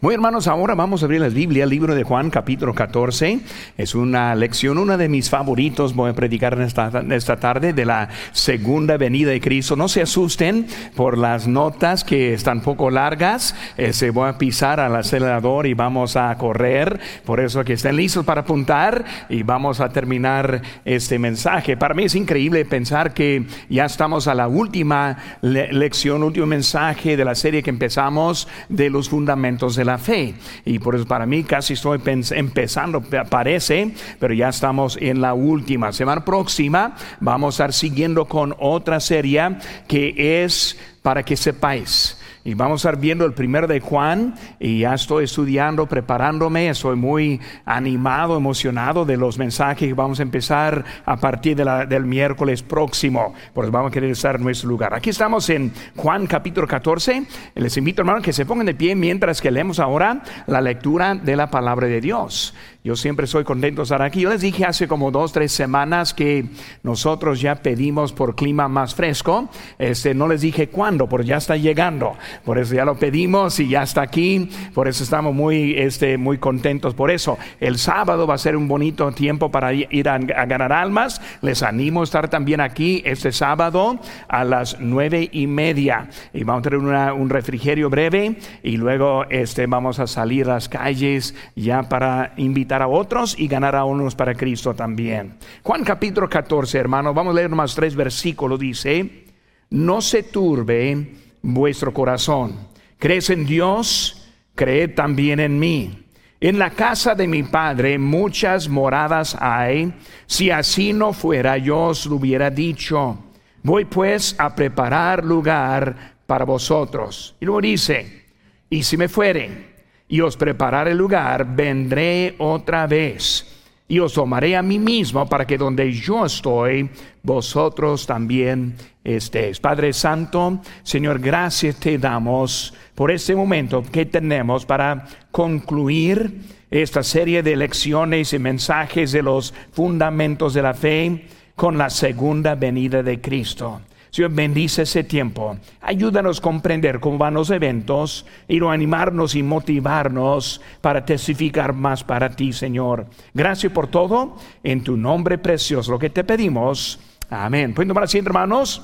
Muy hermanos, ahora vamos a abrir la Biblia, el libro de Juan, capítulo 14. Es una lección, una de mis favoritos. Voy a predicar esta, esta, tarde de la segunda venida de Cristo. No se asusten por las notas que están poco largas. Eh, se voy a pisar al acelerador y vamos a correr. Por eso que estén listos para apuntar y vamos a terminar este mensaje. Para mí es increíble pensar que ya estamos a la última lección, último mensaje de la serie que empezamos de los fundamentos de la fe. Y por eso para mí casi estoy empezando, parece, pero ya estamos en la última. Semana próxima vamos a estar siguiendo con otra serie que es para que sepáis y vamos a estar viendo el primero de Juan y ya estoy estudiando, preparándome, estoy muy animado, emocionado de los mensajes que vamos a empezar a partir del miércoles próximo, porque vamos a querer estar en nuestro lugar. Aquí estamos en Juan capítulo 14. Les invito hermanos que se pongan de pie mientras que leemos ahora la lectura de la palabra de Dios. Yo siempre soy contento de estar aquí. Yo les dije hace como dos, tres semanas que nosotros ya pedimos por clima más fresco. Este, no les dije cuándo, pero ya está llegando. Por eso ya lo pedimos y ya está aquí. Por eso estamos muy, este, muy contentos por eso. El sábado va a ser un bonito tiempo para ir a, ganar almas. Les animo a estar también aquí este sábado a las nueve y media. Y vamos a tener un refrigerio breve y luego este, vamos a salir a las calles ya para invitar a otros y ganar a unos para Cristo también. Juan capítulo 14, hermano, vamos a leer más tres versículos. Dice, no se turbe vuestro corazón. ¿Crees en Dios? Creed también en mí. En la casa de mi padre muchas moradas hay. Si así no fuera, yo os lo hubiera dicho. Voy pues a preparar lugar para vosotros. Y luego dice, y si me fuere y os prepararé lugar, vendré otra vez y os tomaré a mí mismo para que donde yo estoy, vosotros también estéis. Padre Santo, Señor, gracias te damos por este momento que tenemos para concluir esta serie de lecciones y mensajes de los fundamentos de la fe con la segunda venida de Cristo. Señor, bendice ese tiempo. Ayúdanos a comprender cómo van los eventos y animarnos y motivarnos para testificar más para ti, Señor. Gracias por todo. En tu nombre precioso, lo que te pedimos. Amén. Pueden tomar asiento, hermanos.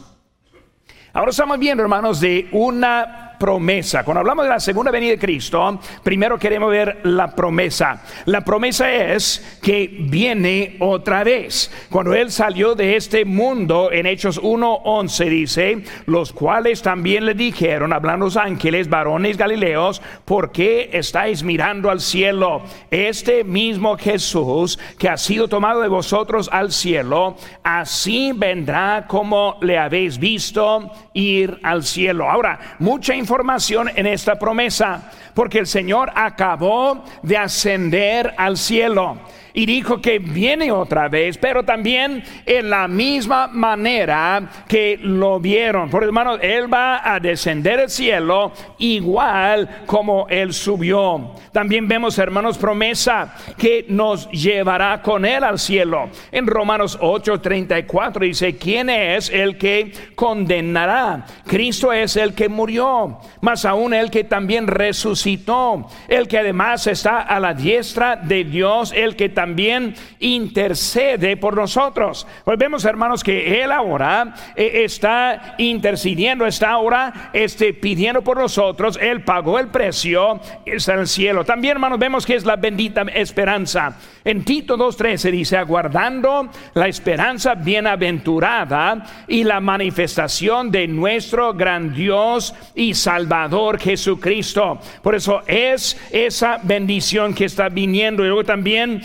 Ahora estamos viendo, hermanos, de una promesa. Cuando hablamos de la segunda venida de Cristo, primero queremos ver la promesa. La promesa es que viene otra vez. Cuando Él salió de este mundo, en Hechos 1.11 dice, los cuales también le dijeron, hablando los ángeles, varones galileos, ¿por qué estáis mirando al cielo? Este mismo Jesús que ha sido tomado de vosotros al cielo, así vendrá como le habéis visto ir al cielo. Ahora, mucha información en esta promesa, porque el Señor acabó de ascender al cielo y dijo que viene otra vez, pero también en la misma manera que lo vieron. Por hermano, Él va a descender al cielo igual como Él subió. También vemos, hermanos, promesa que nos llevará con Él al cielo. En Romanos 8:34 dice, ¿quién es el que condenará? Cristo es el que murió, más aún el que también resucitó, el que además está a la diestra de Dios, el que también también intercede por nosotros. Pues vemos, hermanos, que Él ahora eh, está intercediendo, está ahora este, pidiendo por nosotros. Él pagó el precio, está en el cielo. También, hermanos, vemos que es la bendita esperanza. En Tito 2.13 dice, aguardando la esperanza bienaventurada y la manifestación de nuestro gran Dios y Salvador Jesucristo. Por eso es esa bendición que está viniendo. Y luego también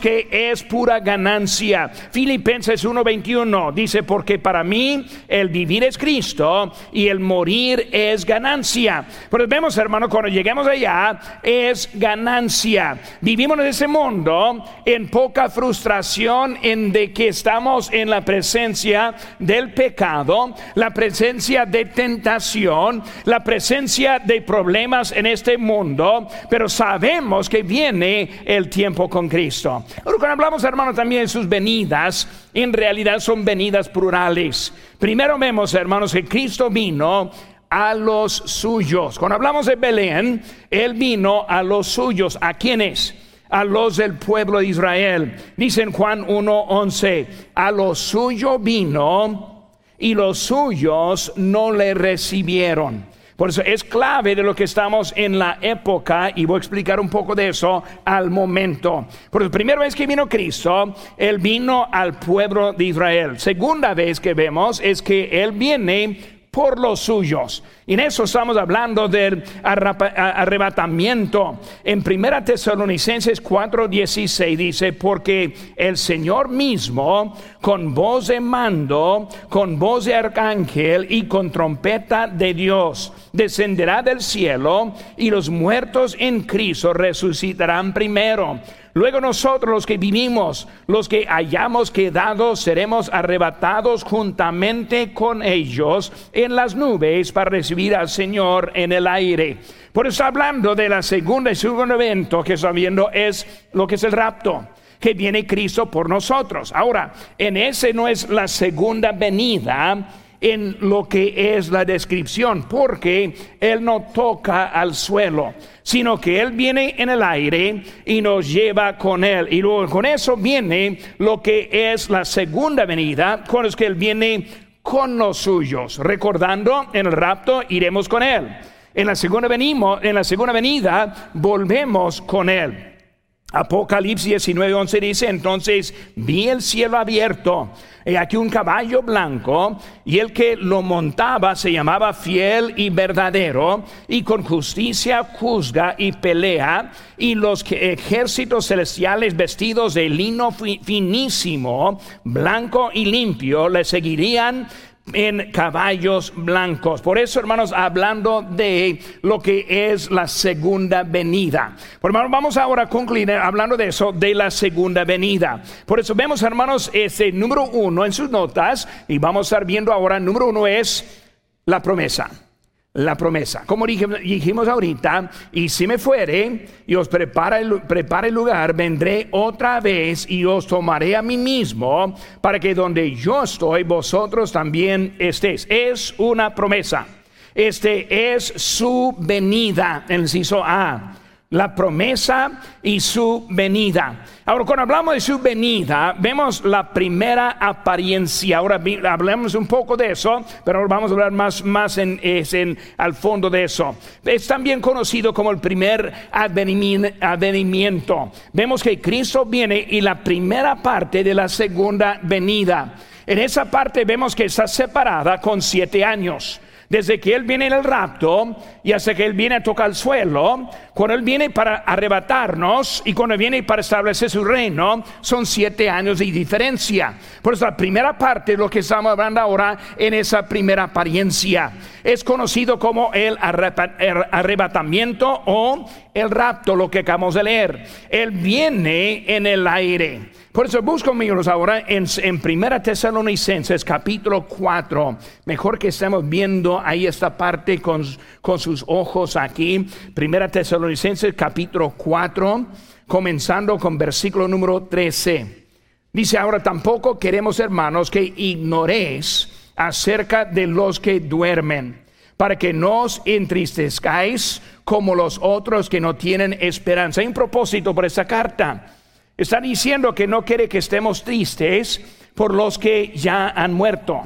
que es pura ganancia. Filipenses 1:21 dice, porque para mí el vivir es Cristo y el morir es ganancia. Pero vemos, hermano, cuando lleguemos allá es ganancia. Vivimos en ese mundo en poca frustración en de que estamos en la presencia del pecado, la presencia de tentación, la presencia de problemas en este mundo, pero sabemos que viene el tiempo con Cristo. Ahora, cuando hablamos, hermano, también de sus venidas, en realidad son venidas plurales. Primero vemos, hermanos, que Cristo vino a los suyos. Cuando hablamos de Belén, Él vino a los suyos. ¿A quiénes? a los del pueblo de Israel. Dice en Juan 1:11, a los suyos vino y los suyos no le recibieron. Por eso es clave de lo que estamos en la época y voy a explicar un poco de eso al momento. Por la primera vez que vino Cristo, Él vino al pueblo de Israel. Segunda vez que vemos es que Él viene por los suyos. Y en eso estamos hablando del arrebatamiento. En Primera Tesalonicenses 4:16 dice, porque el Señor mismo, con voz de mando, con voz de arcángel y con trompeta de Dios, descenderá del cielo y los muertos en Cristo resucitarán primero. Luego nosotros los que vivimos, los que hayamos quedado, seremos arrebatados juntamente con ellos en las nubes para recibir al Señor en el aire. Por eso hablando de la segunda y segundo evento que está viendo es lo que es el rapto que viene Cristo por nosotros. Ahora, en ese no es la segunda venida, en lo que es la descripción, porque Él no toca al suelo, sino que Él viene en el aire y nos lleva con Él. Y luego con eso viene lo que es la segunda venida, con los que Él viene con los suyos, recordando en el rapto iremos con Él. En la segunda venimos, en la segunda venida volvemos con Él. Apocalipsis 19:11 dice, entonces vi el cielo abierto, y aquí un caballo blanco, y el que lo montaba se llamaba fiel y verdadero, y con justicia juzga y pelea, y los ejércitos celestiales vestidos de lino finísimo, blanco y limpio, le seguirían en caballos blancos. Por eso, hermanos, hablando de lo que es la segunda venida. Por hermanos, vamos ahora a concluir hablando de eso, de la segunda venida. Por eso vemos, hermanos, ese número uno en sus notas y vamos a estar viendo ahora, número uno es la promesa la promesa. Como dijimos ahorita, y si me fuere y os prepara el, prepara el lugar, vendré otra vez y os tomaré a mí mismo para que donde yo estoy, vosotros también estéis. Es una promesa. Este es su venida, en el inciso A la promesa y su venida. Ahora, cuando hablamos de su venida, vemos la primera apariencia. Ahora hablemos un poco de eso, pero vamos a hablar más, más en, en, al fondo de eso. Es también conocido como el primer advenimiento. Vemos que Cristo viene y la primera parte de la segunda venida. En esa parte vemos que está separada con siete años desde que Él viene en el rapto y hasta que Él viene a tocar el suelo, cuando Él viene para arrebatarnos y cuando viene para establecer su reino, son siete años de diferencia. Por eso la primera parte de lo que estamos hablando ahora en esa primera apariencia es conocido como el arrebatamiento o el rapto, lo que acabamos de leer. Él viene en el aire. Por eso busco, amigos, ahora en, en Primera Tesalonicenses capítulo 4. Mejor que estemos viendo ahí esta parte con, con sus ojos aquí. Primera Tesalonicenses capítulo 4, comenzando con versículo número 13. Dice ahora, tampoco queremos, hermanos, que ignoréis acerca de los que duermen, para que no os entristezcáis como los otros que no tienen esperanza. Hay un propósito por esta carta. Está diciendo que no quiere que estemos tristes por los que ya han muerto.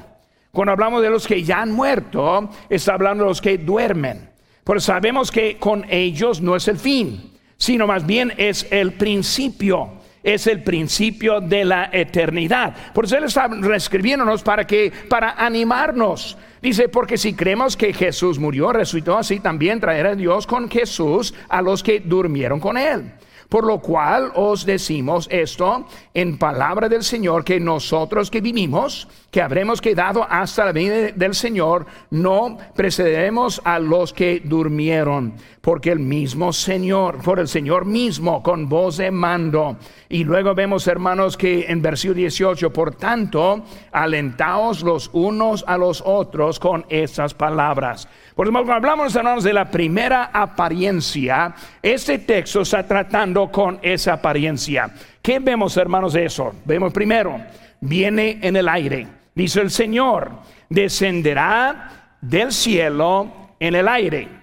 Cuando hablamos de los que ya han muerto, está hablando de los que duermen. Pero sabemos que con ellos no es el fin, sino más bien es el principio. Es el principio de la eternidad. Por eso Él está reescribiéndonos para que, para animarnos. Dice, porque si creemos que Jesús murió, resucitó, así también traerá Dios con Jesús a los que durmieron con Él. Por lo cual os decimos esto en palabra del Señor, que nosotros que vivimos, que habremos quedado hasta la venida del Señor, no precederemos a los que durmieron, porque el mismo Señor, por el Señor mismo, con voz de mando. Y luego vemos, hermanos, que en versículo 18, por tanto, alentaos los unos a los otros con estas palabras. Por cuando hablamos, hermanos, de la primera apariencia, este texto está tratando con esa apariencia. ¿Qué vemos, hermanos, de eso? Vemos primero, viene en el aire. Dice el Señor, descenderá del cielo en el aire.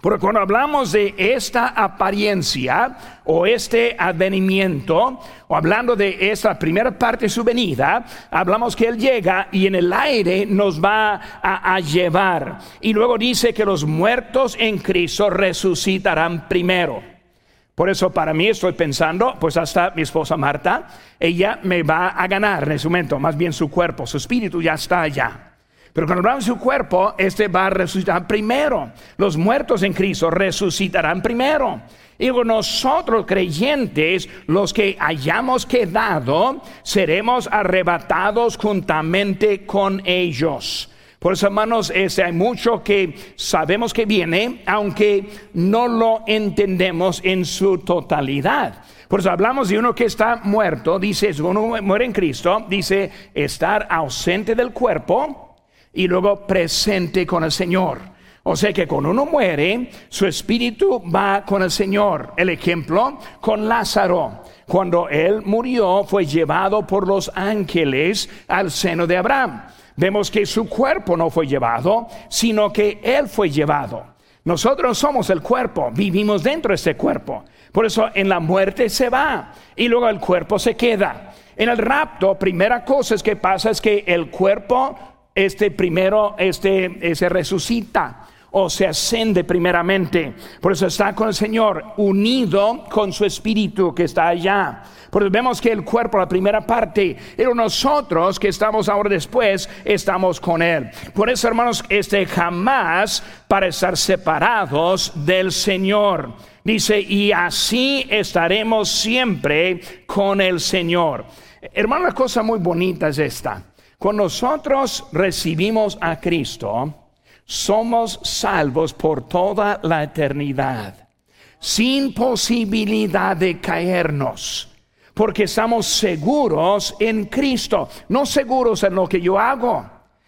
Porque cuando hablamos de esta apariencia o este advenimiento, o hablando de esta primera parte de su venida, hablamos que Él llega y en el aire nos va a, llevar. Y luego dice que los muertos en Cristo resucitarán primero. Por eso para mí estoy pensando, pues hasta mi esposa Marta, ella me va a ganar en ese momento, más bien su cuerpo, su espíritu ya está allá. Pero cuando hablamos de su cuerpo, este va a resucitar primero. Los muertos en Cristo resucitarán primero. Y nosotros creyentes, los que hayamos quedado, seremos arrebatados juntamente con ellos. Por eso, hermanos, este, hay mucho que sabemos que viene, aunque no lo entendemos en su totalidad. Por eso hablamos de uno que está muerto, dice, uno muere en Cristo, dice estar ausente del cuerpo, y luego presente con el Señor. O sea que cuando uno muere, su espíritu va con el Señor. El ejemplo con Lázaro. Cuando él murió, fue llevado por los ángeles al seno de Abraham. Vemos que su cuerpo no fue llevado, sino que él fue llevado. Nosotros somos el cuerpo, vivimos dentro de ese cuerpo. Por eso en la muerte se va y luego el cuerpo se queda. En el rapto, primera cosa es que pasa es que el cuerpo este primero este, se resucita o se ascende primeramente. Por eso está con el Señor, unido con su espíritu que está allá. Por eso vemos que el cuerpo, la primera parte, pero nosotros que estamos ahora después, estamos con Él. Por eso, hermanos, este jamás para estar separados del Señor. Dice, y así estaremos siempre con el Señor. Hermano, la cosa muy bonita es esta. Cuando nosotros recibimos a Cristo, somos salvos por toda la eternidad, sin posibilidad de caernos, porque estamos seguros en Cristo, no seguros en lo que yo hago,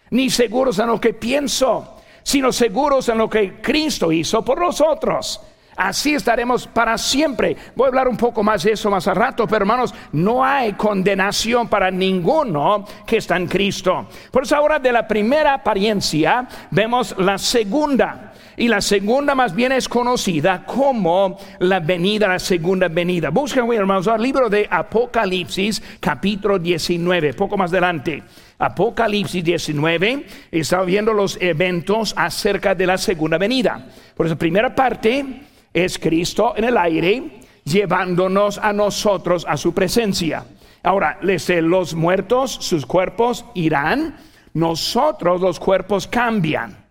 ni seguros en lo que pienso, sino seguros en lo que Cristo hizo por nosotros. Así estaremos para siempre. Voy a hablar un poco más de eso más a rato, pero hermanos, no hay condenación para ninguno que está en Cristo. Por eso ahora de la primera apariencia vemos la segunda. Y la segunda más bien es conocida como la venida, la segunda venida. Busquen, hermanos, el libro de Apocalipsis, capítulo 19, poco más adelante. Apocalipsis 19, está viendo los eventos acerca de la segunda venida. Por eso, primera parte, es Cristo en el aire llevándonos a nosotros a su presencia. Ahora, los muertos, sus cuerpos irán, nosotros los cuerpos cambian,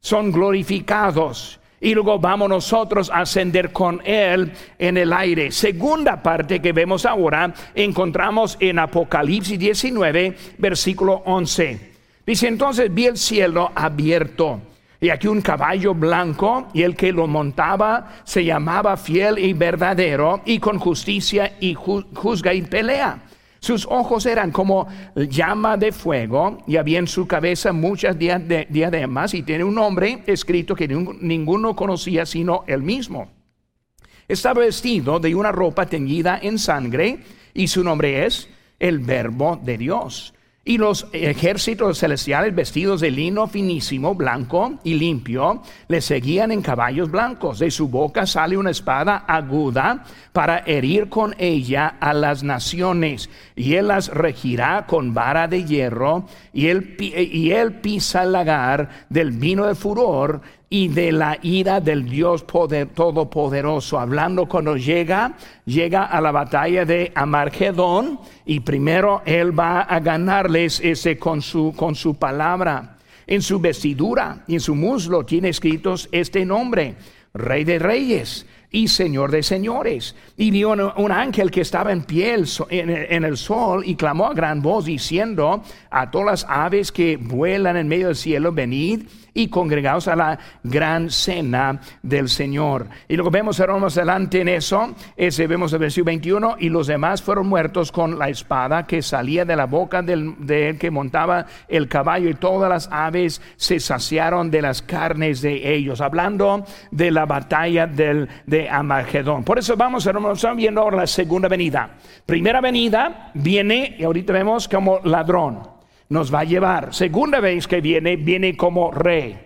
son glorificados y luego vamos nosotros a ascender con Él en el aire. Segunda parte que vemos ahora, encontramos en Apocalipsis 19, versículo 11. Dice entonces, vi el cielo abierto y aquí un caballo blanco, y el que lo montaba se llamaba fiel y verdadero, y con justicia y juzga y pelea. Sus ojos eran como llama de fuego, y había en su cabeza muchas diademas, y tiene un nombre escrito que ninguno conocía sino él mismo. Estaba vestido de una ropa teñida en sangre, y su nombre es el Verbo de Dios. Y los ejércitos celestiales vestidos de lino finísimo, blanco y limpio, le seguían en caballos blancos. De su boca sale una espada aguda para herir con ella a las naciones. Y él las regirá con vara de hierro. Y él, pisa el lagar del vino de furor y de la ira del Dios poder, todopoderoso. Hablando cuando llega, llega a la batalla de Amargedón y primero él va a ganarles ese con su, con su palabra. En su vestidura y en su muslo tiene escritos este nombre, Rey de Reyes y Señor de señores. Y vio un ángel que estaba en pie en el sol y clamó a gran voz diciendo a todas las aves que vuelan en medio del cielo, venid y congregados a la gran cena del Señor. Y luego vemos más adelante en eso, ese vemos el versículo 21, y los demás fueron muertos con la espada que salía de la boca del, de él que montaba el caballo, y todas las aves se saciaron de las carnes de ellos, hablando de la batalla del, de Amagedón. Por eso vamos, hermanos, viendo ahora la segunda venida. Primera venida viene, y ahorita vemos como ladrón. Nos va a llevar. Segunda vez que viene, viene como rey.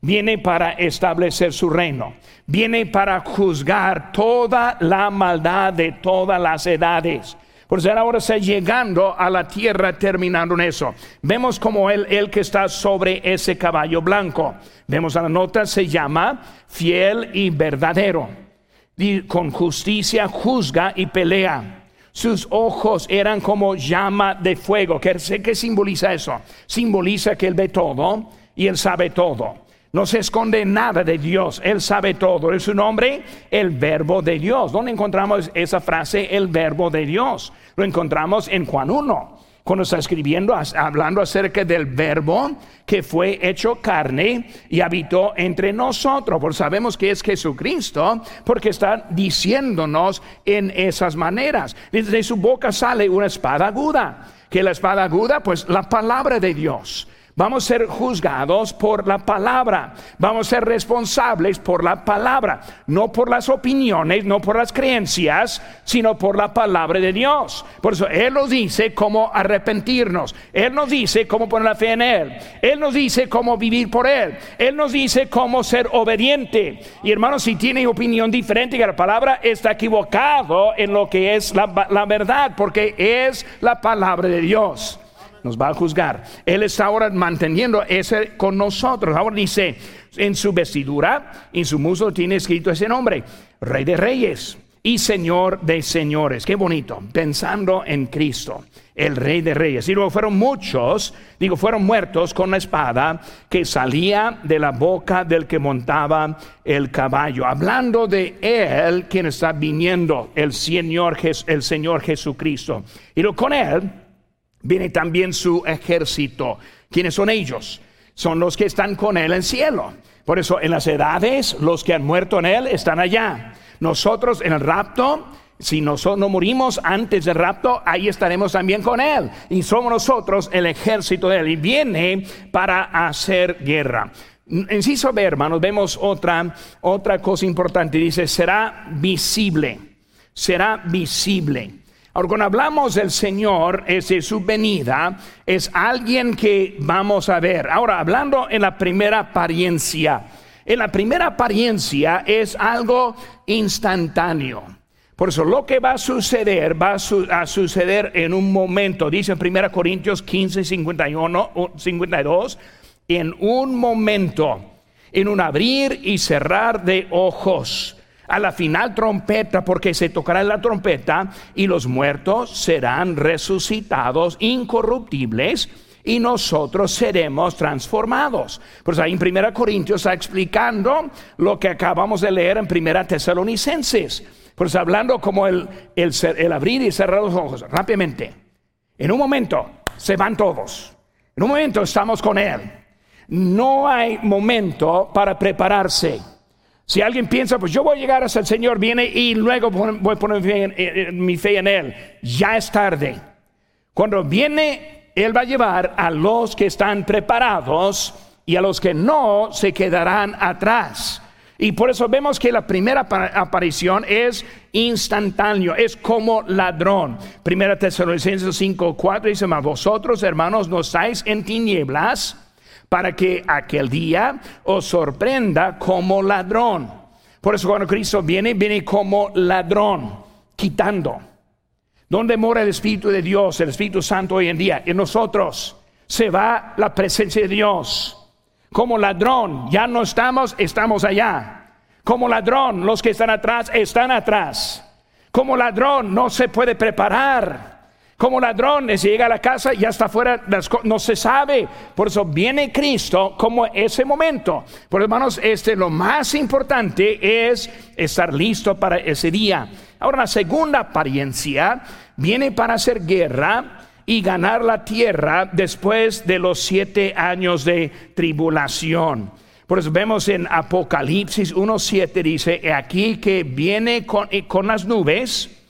Viene para establecer su reino. Viene para juzgar toda la maldad de todas las edades. Por eso ahora está llegando a la tierra terminando en eso. Vemos como él, el que está sobre ese caballo blanco. Vemos a la nota, se llama fiel y verdadero. Y con justicia juzga y pelea. Sus ojos eran como llama de fuego. ¿Qué, ¿Qué simboliza eso? Simboliza que él ve todo y él sabe todo. No se esconde nada de Dios, Él sabe todo. Es su nombre, el verbo de Dios. ¿Dónde encontramos esa frase, el verbo de Dios? Lo encontramos en Juan 1, cuando está escribiendo, hablando acerca del verbo que fue hecho carne y habitó entre nosotros. Porque sabemos que es Jesucristo, porque está diciéndonos en esas maneras. Desde su boca sale una espada aguda. Que la espada aguda, pues la palabra de Dios. Vamos a ser juzgados por la palabra. Vamos a ser responsables por la palabra. No por las opiniones, no por las creencias, sino por la palabra de Dios. Por eso Él nos dice cómo arrepentirnos. Él nos dice cómo poner la fe en Él. Él nos dice cómo vivir por Él. Él nos dice cómo ser obediente. Y hermanos, si tiene opinión diferente que la palabra, está equivocado en lo que es la, la verdad, porque es la palabra de Dios nos va a juzgar. Él está ahora manteniendo ese con nosotros. Ahora dice, en su vestidura, en su muslo tiene escrito ese nombre, Rey de Reyes y Señor de Señores. Qué bonito, pensando en Cristo, el Rey de Reyes. Y luego fueron muchos, digo, fueron muertos con la espada que salía de la boca del que montaba el caballo. Hablando de Él, quien está viniendo, el Señor, el Señor Jesucristo. Y luego con Él viene también su ejército. ¿Quiénes son ellos? Son los que están con Él en cielo. Por eso en las edades, los que han muerto en Él están allá. Nosotros en el rapto, si nosotros no morimos antes del rapto, ahí estaremos también con Él. Y somos nosotros el ejército de Él. Y viene para hacer guerra. Enciso B, hermanos, vemos otra, otra cosa importante. Dice, será visible. Será visible. Ahora, cuando hablamos del Señor, es de su venida, es alguien que vamos a ver. Ahora, hablando en la primera apariencia, en la primera apariencia es algo instantáneo. Por eso lo que va a suceder va a, suceder en un momento. Dice en 1 Corintios 15, 51, 52, en un momento, en un abrir y cerrar de ojos a la final trompeta, porque se tocará la trompeta y los muertos serán resucitados incorruptibles y nosotros seremos transformados. Pues ahí en Primera Corintios está explicando lo que acabamos de leer en Primera Tesalonicenses. Pues hablando como el, el, el abrir y cerrar los ojos rápidamente. En un momento se van todos. En un momento estamos con Él. No hay momento para prepararse. Si alguien piensa, pues yo voy a llegar hasta el Señor, viene y luego voy a poner mi fe, en, Él, ya es tarde. Cuando viene, Él va a llevar a los que están preparados y a los que no se quedarán atrás. Y por eso vemos que la primera aparición es instantáneo, es como ladrón. Primera Tesalonicenses 5, 4 dice, más vosotros hermanos no estáis en tinieblas para que aquel día os sorprenda como ladrón. Por eso cuando Cristo viene, viene como ladrón, quitando. ¿Dónde mora el Espíritu de Dios, el Espíritu Santo hoy en día? En nosotros se va la presencia de Dios. Como ladrón, ya no estamos, estamos allá. Como ladrón, los que están atrás, están atrás. Como ladrón, no se puede preparar como ladrón, si llega a la casa, ya está fuera, no se sabe. Por eso viene Cristo como ese momento. Por hermanos, este lo más importante es estar listo para ese día. Ahora, la segunda apariencia viene para hacer guerra y ganar la tierra después de los siete años de tribulación. Por eso vemos en Apocalipsis 1.7 dice, aquí que viene con las nubes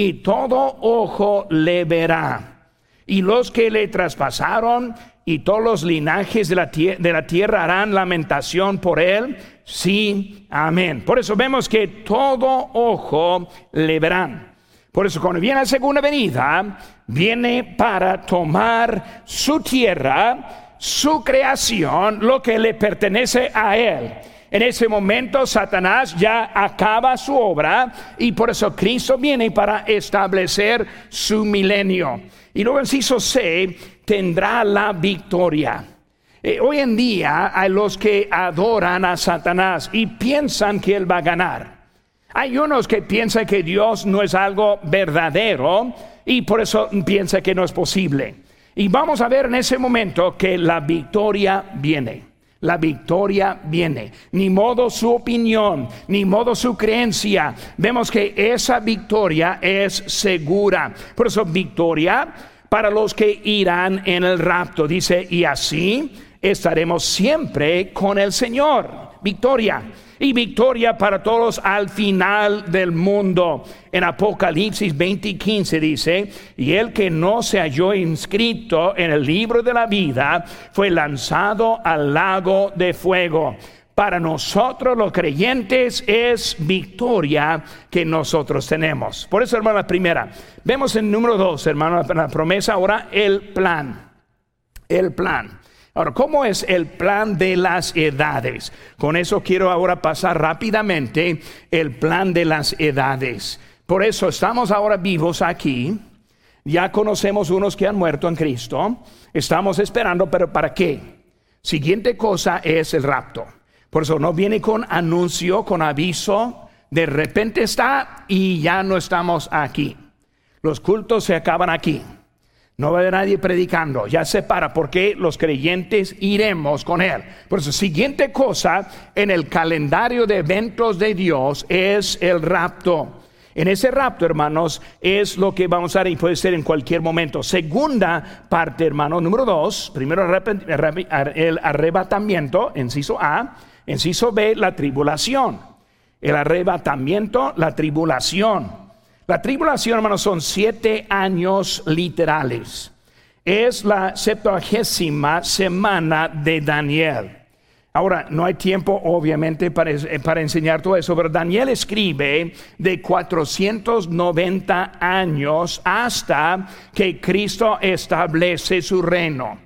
y todo ojo le verá. Y los que le traspasaron y todos los linajes de la, de la tierra harán lamentación por él. Sí, amén. Por eso vemos que todo ojo le verán. Por eso cuando viene la segunda venida, viene para tomar su tierra, su creación, lo que le pertenece a él. En ese momento Satanás ya acaba su obra y por eso Cristo viene para establecer su milenio. Y luego inciso C tendrá la victoria. Eh, hoy en día hay los que adoran a Satanás y piensan que él va a ganar. Hay unos que piensan que Dios no es algo verdadero y por eso piensa que no es posible. Y vamos a ver en ese momento que la victoria viene. La victoria viene. Ni modo su opinión, ni modo su creencia. Vemos que esa victoria es segura. Por eso victoria para los que irán en el rapto. Dice, y así estaremos siempre con el Señor. Victoria y victoria para todos al final del mundo. En Apocalipsis 20 y 15 dice, y el que no se halló inscrito en el libro de la vida fue lanzado al lago de fuego. Para nosotros los creyentes es victoria que nosotros tenemos. Por eso, hermano, la primera. Vemos en número dos, hermano, la promesa, ahora el plan. El plan. Ahora, ¿cómo es el plan de las edades? Con eso quiero ahora pasar rápidamente el plan de las edades. Por eso estamos ahora vivos aquí. Ya conocemos unos que han muerto en Cristo. Estamos esperando, pero ¿para qué? Siguiente cosa es el rapto. Por eso no viene con anuncio, con aviso. De repente está y ya no estamos aquí. Los cultos se acaban aquí. No va a haber nadie predicando, ya se para, porque los creyentes iremos con Él. Por eso, siguiente cosa en el calendario de eventos de Dios es el rapto. En ese rapto, hermanos, es lo que vamos a ver y puede ser en cualquier momento. Segunda parte, hermano, número dos, primero el arrebatamiento, inciso A, inciso B, la tribulación. El arrebatamiento, la tribulación. La tribulación, hermanos, son siete años literales. Es la septuagésima semana de Daniel. Ahora, no hay tiempo, obviamente, para, para, enseñar todo eso, pero Daniel escribe de 490 años hasta que Cristo establece su reino.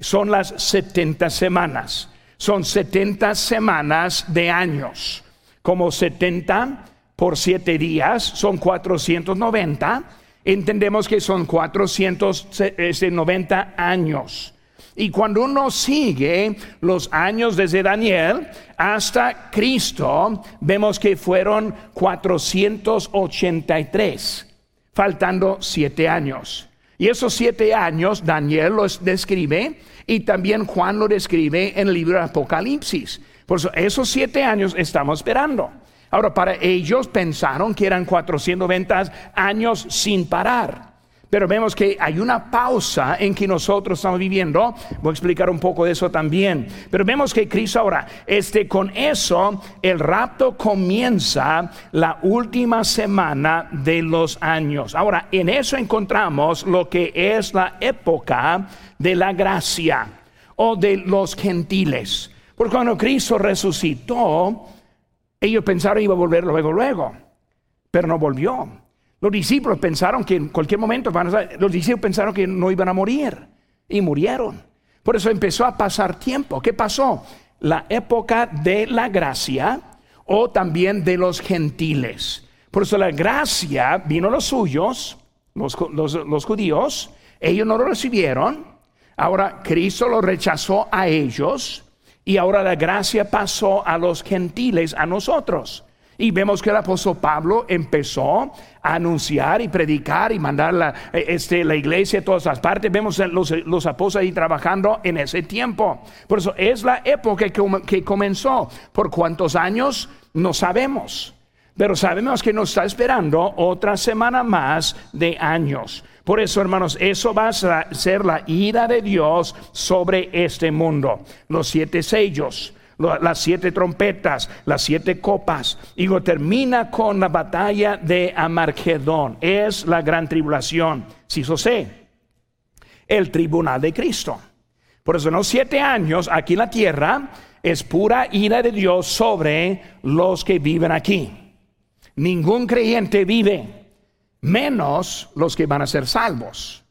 Son las 70 semanas. Son 70 semanas de años. Como 70 por siete días son 490. Entendemos que son 490 años. Y cuando uno sigue los años desde Daniel hasta Cristo, vemos que fueron 483, faltando siete años. Y esos siete años Daniel los describe y también Juan lo describe en el libro de Apocalipsis. Por eso, esos siete años estamos esperando. Ahora, para ellos pensaron que eran 490 años sin parar. Pero vemos que hay una pausa en que nosotros estamos viviendo. Voy a explicar un poco de eso también. Pero vemos que Cristo ahora, este, con eso, el rapto comienza la última semana de los años. Ahora, en eso encontramos lo que es la época de la gracia o de los gentiles. Porque cuando Cristo resucitó, ellos pensaron iba a volver luego, luego, pero no volvió. Los discípulos pensaron que en cualquier momento, los discípulos pensaron que no iban a morir y murieron. Por eso empezó a pasar tiempo. ¿Qué pasó? La época de la gracia o también de los gentiles. Por eso la gracia vino a los suyos, los, los judíos, ellos no lo recibieron. Ahora Cristo lo rechazó a ellos y ahora la gracia pasó a los gentiles, a nosotros. Y vemos que el apóstol Pablo empezó a anunciar y predicar y mandar la, eh, este, la iglesia a todas las partes. Vemos los, los apóstoles ahí trabajando en ese tiempo. Por eso es la época que, que comenzó. ¿Por cuántos años? No sabemos. Pero sabemos que nos está esperando otra semana más de años. Por eso, hermanos, eso va a ser la ira de Dios sobre este mundo. Los siete sellos, las siete trompetas, las siete copas. Y lo termina con la batalla de Amargedón. Es la gran tribulación. Si eso sé, el tribunal de Cristo. Por eso, en siete años aquí en la tierra es pura ira de Dios sobre los que viven aquí. Ningún creyente vive menos los que van a ser salvos.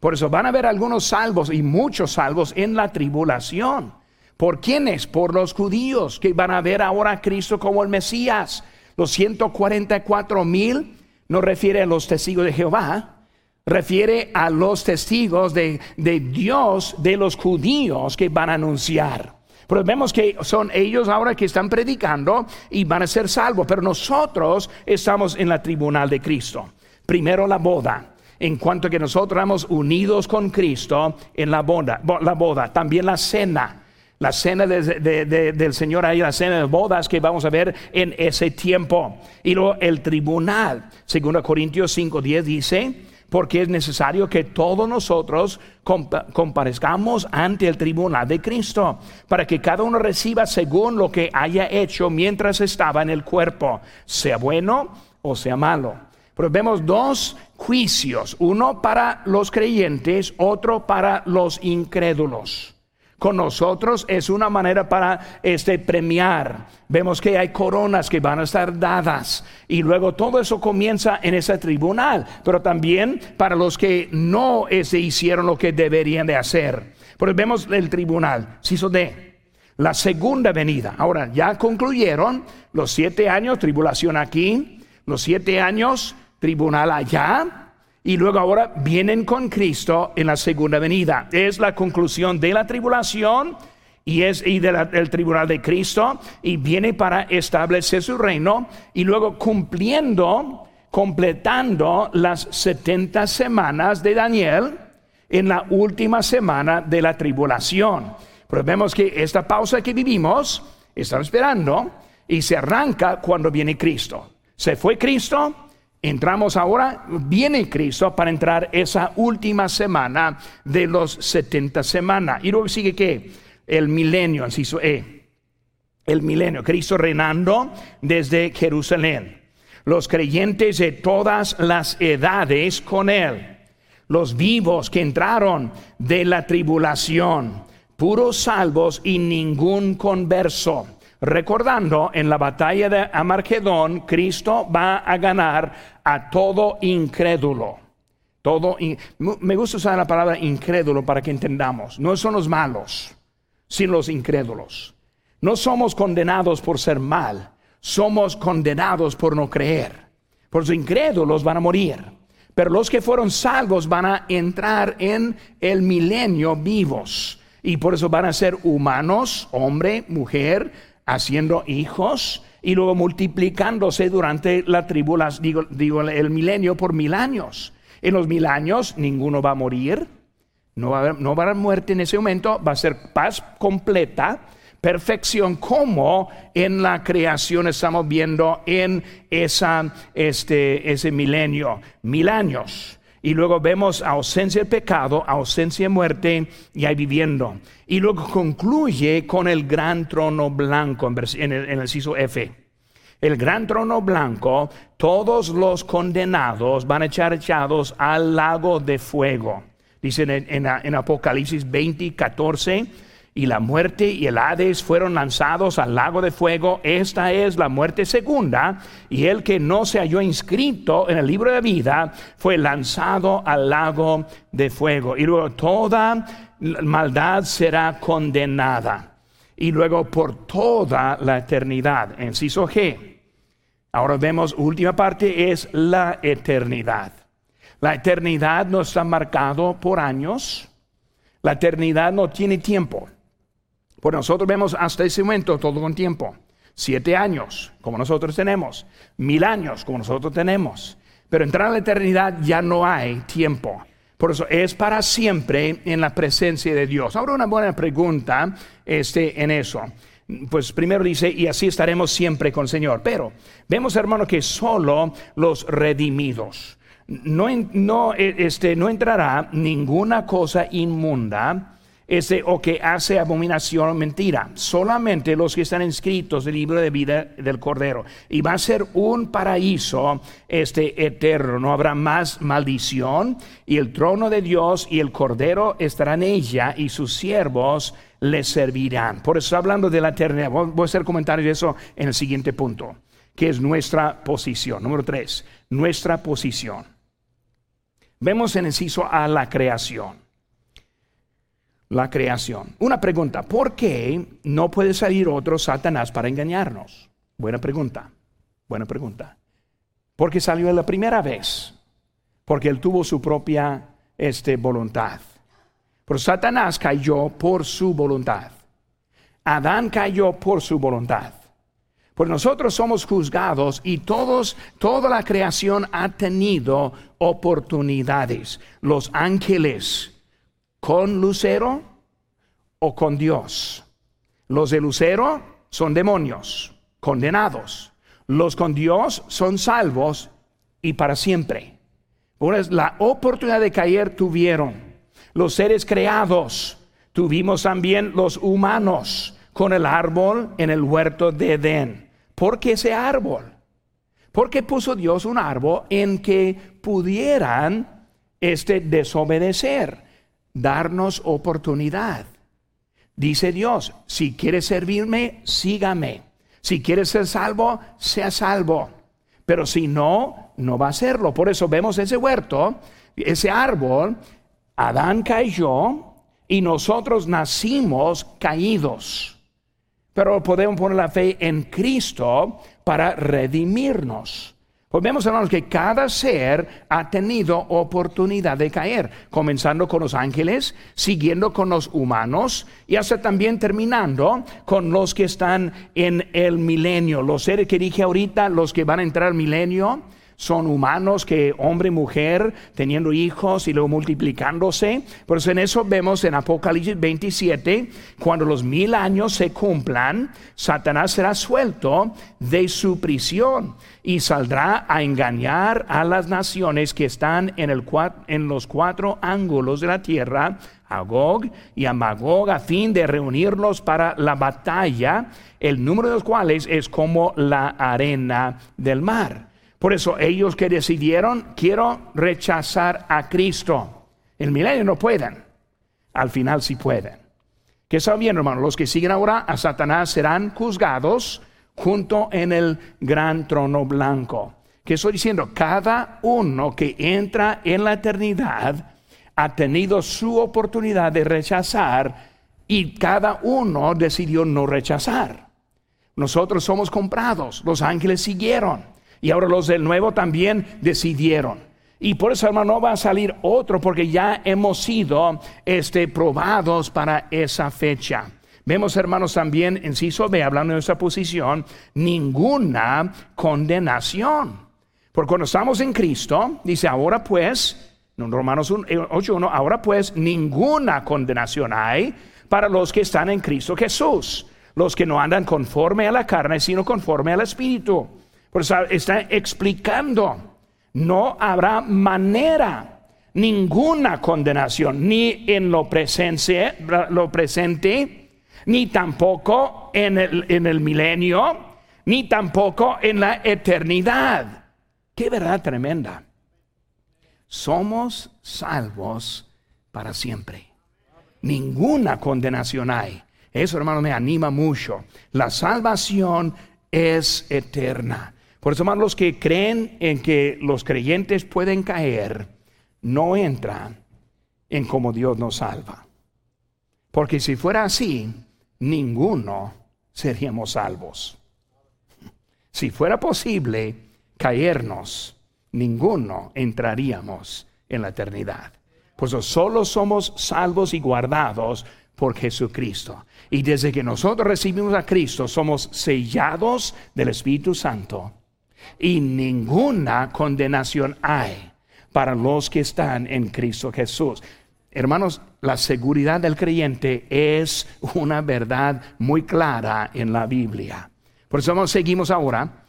Por eso van a haber algunos salvos y muchos salvos en la tribulación. ¿Por quiénes? Por los judíos que van a ver ahora a Cristo como el Mesías. Los 144 mil no refiere a los testigos de Jehová, refiere a los testigos de, de Dios, de los judíos que van a anunciar. Pero vemos que son ellos ahora que están predicando y van a ser salvos, pero nosotros estamos en la tribunal de Cristo. Primero la boda. En cuanto que nosotros estamos unidos con Cristo en la boda, la boda, también la cena la cena del Señor ahí, la cena de bodas que vamos a ver en ese tiempo. Y luego el tribunal, según Corintios 5.10 dice, porque es necesario que todos nosotros comparezcamos ante el tribunal de Cristo, para que cada uno reciba según lo que haya hecho mientras estaba en el cuerpo, sea bueno o sea malo. Pero vemos dos juicios, uno para los creyentes, otro para los incrédulos con nosotros es una manera para este premiar. Vemos que hay coronas que van a estar dadas y luego todo eso comienza en ese tribunal, pero también para los que no se este, hicieron lo que deberían de hacer. Pero vemos el tribunal, hizo de la segunda venida. Ahora, ya concluyeron los siete años, tribulación aquí, los siete años, tribunal allá, y luego ahora vienen con Cristo en la segunda venida. Es la conclusión de la tribulación y es y del tribunal de Cristo y viene para establecer su reino y luego cumpliendo, completando las 70 semanas de Daniel en la última semana de la tribulación. Pero vemos que esta pausa que vivimos, estamos esperando y se arranca cuando viene Cristo. Se fue Cristo, Entramos ahora, viene Cristo para entrar esa última semana de los 70 semanas. Y luego sigue que el milenio, inciso E. El milenio, Cristo reinando desde Jerusalén. Los creyentes de todas las edades con Él. Los vivos que entraron de la tribulación. Puros salvos y ningún converso Recordando en la batalla de Amargedón, Cristo va a ganar a todo incrédulo. Todo me gusta usar la palabra incrédulo para que entendamos. No son los malos, sino los incrédulos. No somos condenados por ser mal, somos condenados por no creer. Por los incrédulos van a morir. Pero los que fueron salvos van a entrar en el milenio vivos. Y por eso van a ser humanos, hombre, mujer, haciendo hijos y luego multiplicándose durante la tribulación, digo, el milenio por mil años. En los mil años ninguno va a morir, no va a, haber, no va a haber muerte en ese momento, va a ser paz completa, perfección como en la creación estamos viendo en esa, este, ese milenio, mil años. Y luego vemos ausencia de pecado, ausencia de muerte y ahí viviendo. Y luego concluye con el gran trono blanco en el, en F. El gran trono blanco, todos los condenados van a echar echados al lago de fuego. Dicen en, en Apocalipsis 20, 14 y la muerte y el Hades fueron lanzados al lago de fuego. Esta es la muerte segunda. Y el que no se halló inscrito en el libro de vida fue lanzado al lago de fuego. Y luego toda maldad será condenada. Y luego por toda la eternidad. Enciso G. Ahora vemos, última parte es la eternidad. La eternidad no está marcado por años. La eternidad no tiene tiempo. Pues nosotros vemos hasta ese momento todo con tiempo. Siete años, como nosotros tenemos. Mil años, como nosotros tenemos. Pero entrar a la eternidad ya no hay tiempo. Por eso es para siempre en la presencia de Dios. Ahora una buena pregunta este, en eso. Pues primero dice, y así estaremos siempre con el Señor. Pero vemos, hermano, que solo los redimidos. No, no, este, no entrará ninguna cosa inmunda ese o que hace abominación o mentira. Solamente los que están inscritos del libro de vida del Cordero. Y va a ser un paraíso este eterno. No habrá más maldición. Y el trono de Dios y el Cordero estarán en ella y sus siervos le servirán. Por eso hablando de la eternidad. Voy a hacer comentarios de eso en el siguiente punto. que es nuestra posición. Número tres, nuestra posición. Vemos en inciso a la creación. La creación. Una pregunta, ¿por qué no puede salir otro Satanás para engañarnos? Buena pregunta, buena pregunta. Porque salió la primera vez, porque él tuvo su propia este, voluntad. Pero Satanás cayó por su voluntad. Adán cayó por su voluntad. Pues nosotros somos juzgados y todos, toda la creación ha tenido oportunidades. Los ángeles con lucero o con Dios. Los de lucero son demonios, condenados. Los con Dios son salvos y para siempre. Pues la oportunidad de caer tuvieron los seres creados. Tuvimos también los humanos con el árbol en el huerto de Edén. ¿Por qué ese árbol? Porque puso Dios un árbol en que pudieran este desobedecer, darnos oportunidad. Dice Dios, si quieres servirme, sígame. Si quieres ser salvo, sea salvo. Pero si no, no va a serlo. Por eso vemos ese huerto, ese árbol, Adán cayó y nosotros nacimos caídos pero podemos poner la fe en Cristo para redimirnos. Pues vemos, hermanos, que cada ser ha tenido oportunidad de caer, comenzando con los ángeles, siguiendo con los humanos y hasta también terminando con los que están en el milenio. Los seres que dije ahorita, los que van a entrar al milenio, son humanos que hombre y mujer teniendo hijos y luego multiplicándose. Por eso en eso vemos en Apocalipsis 27, cuando los mil años se cumplan, Satanás será suelto de su prisión y saldrá a engañar a las naciones que están en, el, en los cuatro ángulos de la tierra, a Gog y a Magog, a fin de reunirlos para la batalla, el número de los cuales es como la arena del mar. Por eso ellos que decidieron, quiero rechazar a Cristo. El milenio no pueden. Al final sí pueden. Que está bien, hermano, los que siguen ahora a Satanás serán juzgados junto en el gran trono blanco. Que estoy diciendo, cada uno que entra en la eternidad ha tenido su oportunidad de rechazar y cada uno decidió no rechazar. Nosotros somos comprados, los ángeles siguieron. Y ahora los del nuevo también decidieron. Y por eso, hermano, no va a salir otro porque ya hemos sido este, probados para esa fecha. Vemos, hermanos, también, en B, hablando de nuestra posición, ninguna condenación. Porque cuando estamos en Cristo, dice, ahora pues, en Romanos 8.1, ahora pues ninguna condenación hay para los que están en Cristo Jesús, los que no andan conforme a la carne, sino conforme al Espíritu. Por eso está explicando, no habrá manera, ninguna condenación, ni en lo presente, lo presente ni tampoco en el, en el milenio, ni tampoco en la eternidad. Qué verdad tremenda. Somos salvos para siempre. Ninguna condenación hay. Eso, hermano, me anima mucho. La salvación es eterna. Por eso, los que creen en que los creyentes pueden caer, no entran en cómo Dios nos salva. Porque si fuera así, ninguno seríamos salvos. Si fuera posible caernos, ninguno entraríamos en la eternidad. Por eso solo somos salvos y guardados por Jesucristo. Y desde que nosotros recibimos a Cristo, somos sellados del Espíritu Santo y ninguna condenación hay para los que están en Cristo Jesús. Hermanos, la seguridad del creyente es una verdad muy clara en la Biblia. Por eso seguimos ahora.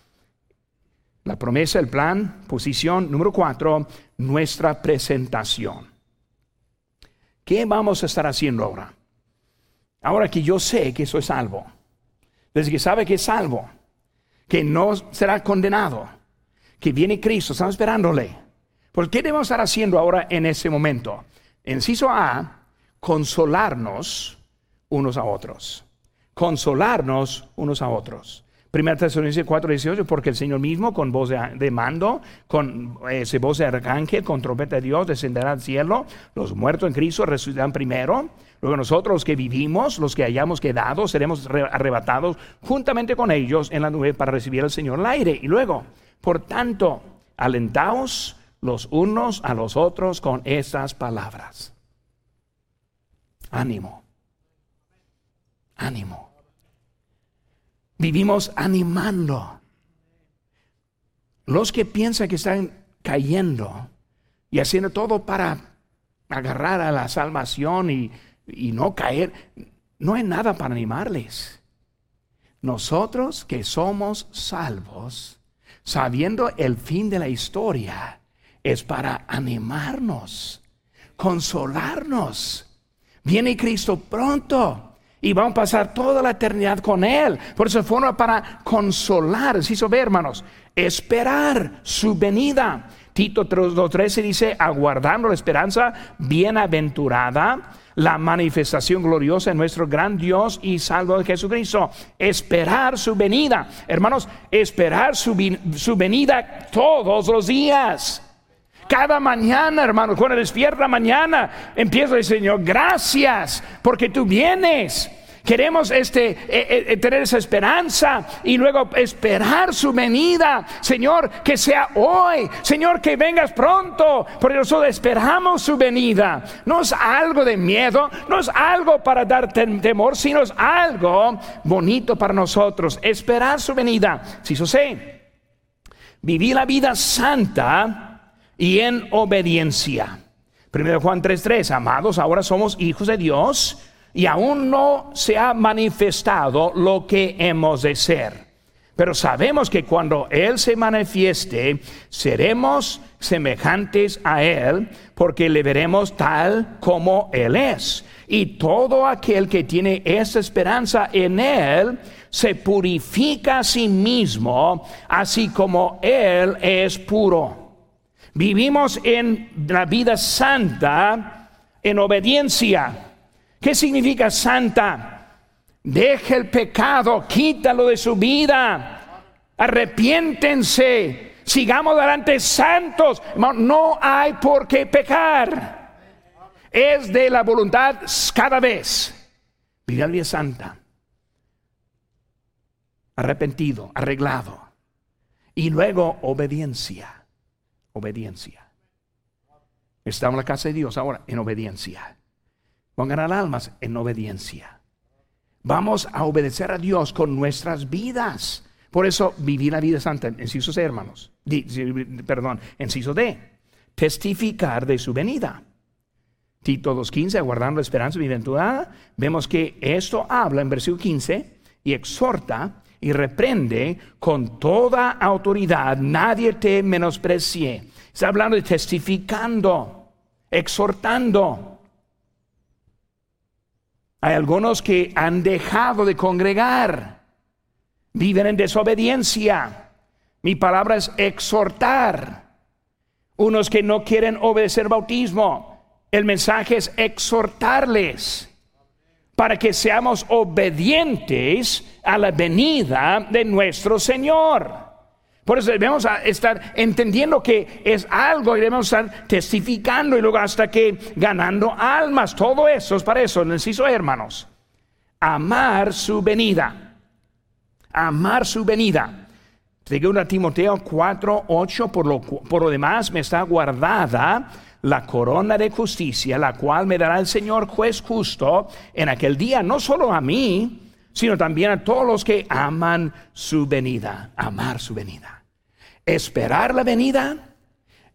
La promesa, el plan, posición número cuatro, nuestra presentación. ¿Qué vamos a estar haciendo ahora? Ahora que yo sé que soy salvo, desde que sabe que es salvo, que no será condenado, que viene Cristo, estamos esperándole. ¿Por qué debemos estar haciendo ahora en ese momento? Enciso A, consolarnos unos a otros. Consolarnos unos a otros. Primera Tesalonicenses 4, 18, porque el Señor mismo con voz de, mando, con ese voz de arcángel, con trompeta de Dios, descenderá al cielo. Los muertos en Cristo resucitarán primero. Luego nosotros los que vivimos, los que hayamos quedado, seremos arrebatados juntamente con ellos en la nube para recibir al Señor el aire. Y luego, por tanto, alentaos los unos a los otros con esas palabras. Ánimo. Ánimo. Vivimos animando. Los que piensan que están cayendo y haciendo todo para agarrar a la salvación y, y no caer, no hay nada para animarles. Nosotros que somos salvos, sabiendo el fin de la historia, es para animarnos, consolarnos. Viene Cristo pronto y vamos a pasar toda la eternidad con Él. Por eso forma para consolar, si ve, hermanos, esperar su venida. Tito 2.13 dice, aguardando la esperanza bienaventurada, la manifestación gloriosa de nuestro gran Dios y Salvo de Jesucristo. Esperar su venida. Hermanos, esperar su venida todos los días. Cada mañana, hermano, cuando despierta mañana, empiezo a decir, Señor, gracias porque tú vienes. Queremos este, eh, eh, eh, tener esa esperanza y luego esperar su venida. Señor, que sea hoy. Señor, que vengas pronto. Porque nosotros esperamos su venida. No es algo de miedo, no es algo para dar temor, sino es algo bonito para nosotros. Esperar su venida. Si eso sé, vivir la vida santa y en obediencia. Primero Juan 3:3, amados, ahora somos hijos de Dios y aún no se ha manifestado lo que hemos de ser. Pero sabemos que cuando Él se manifieste, seremos semejantes a Él, porque le veremos tal como Él es. Y todo aquel que tiene esa esperanza en Él, se purifica a sí mismo, así como Él es puro. Vivimos en la vida santa en obediencia. ¿Qué significa santa? Deje el pecado, quítalo de su vida. Arrepiéntense. Sigamos adelante santos. No hay por qué pecar. Es de la voluntad cada vez. Vida vida santa. Arrepentido, arreglado. Y luego obediencia obediencia. Estamos en la casa de Dios ahora en obediencia. Pongan ganar almas en obediencia. Vamos a obedecer a Dios con nuestras vidas. Por eso vivir la vida santa, inciso C, hermanos. perdón, inciso D. Testificar de su venida. Tito 2.15, aguardando la esperanza bienaventurada. Vemos que esto habla en versículo 15 y exhorta y reprende con toda autoridad, nadie te menosprecie. Está hablando de testificando, exhortando. Hay algunos que han dejado de congregar, viven en desobediencia. Mi palabra es exhortar. Unos que no quieren obedecer bautismo, el mensaje es exhortarles para que seamos obedientes a la venida de nuestro Señor. Por eso debemos estar entendiendo que es algo y debemos estar testificando y luego hasta que ganando almas. Todo eso es para eso, necesito hermanos. Amar su venida. Amar su venida. Según Timoteo 4, 8, por lo, por lo demás me está guardada la corona de justicia, la cual me dará el Señor juez justo en aquel día, no solo a mí, sino también a todos los que aman su venida, amar su venida. Esperar la venida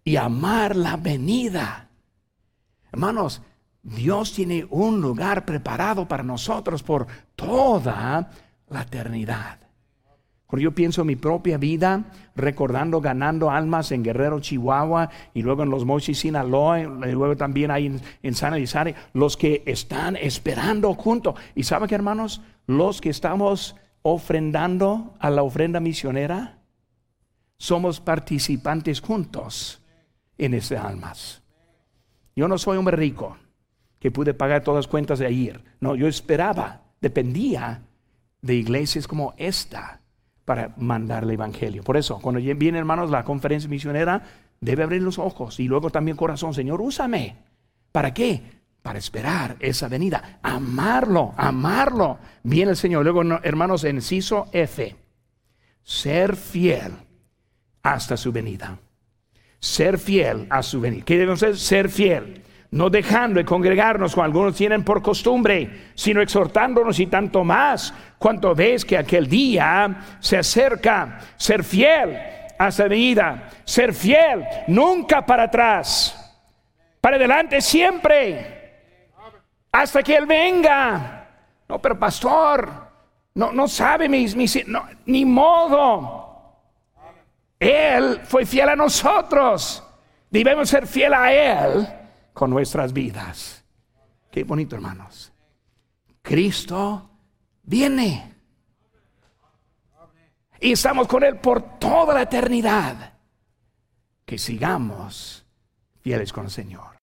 y amar la venida. Hermanos, Dios tiene un lugar preparado para nosotros por toda la eternidad. Cuando yo pienso en mi propia vida, recordando ganando almas en Guerrero, Chihuahua, y luego en los Mochis, Sinaloa, y luego también ahí en, en San Elizare, los que están esperando juntos. ¿Y saben qué, hermanos? Los que estamos ofrendando a la ofrenda misionera, somos participantes juntos en esas almas. Yo no soy hombre rico que pude pagar todas las cuentas de ayer. No, yo esperaba, dependía de iglesias como esta para mandar el Evangelio. Por eso, cuando viene, hermanos, la conferencia misionera, debe abrir los ojos y luego también corazón. Señor, úsame. ¿Para qué? Para esperar esa venida. Amarlo, amarlo. Viene el Señor. Luego, hermanos, en Ciso F. Ser fiel hasta su venida. Ser fiel a su venida. ¿Qué debemos hacer? Ser fiel no dejando de congregarnos como algunos tienen por costumbre, sino exhortándonos y tanto más cuanto ves que aquel día se acerca, ser fiel a esa venida, ser fiel, nunca para atrás, para adelante siempre, hasta que Él venga. No, pero pastor, no, no sabe mis, mis no, ni modo. Él fue fiel a nosotros, debemos ser fiel a Él con nuestras vidas. Qué bonito, hermanos. Cristo viene. Y estamos con Él por toda la eternidad. Que sigamos fieles con el Señor.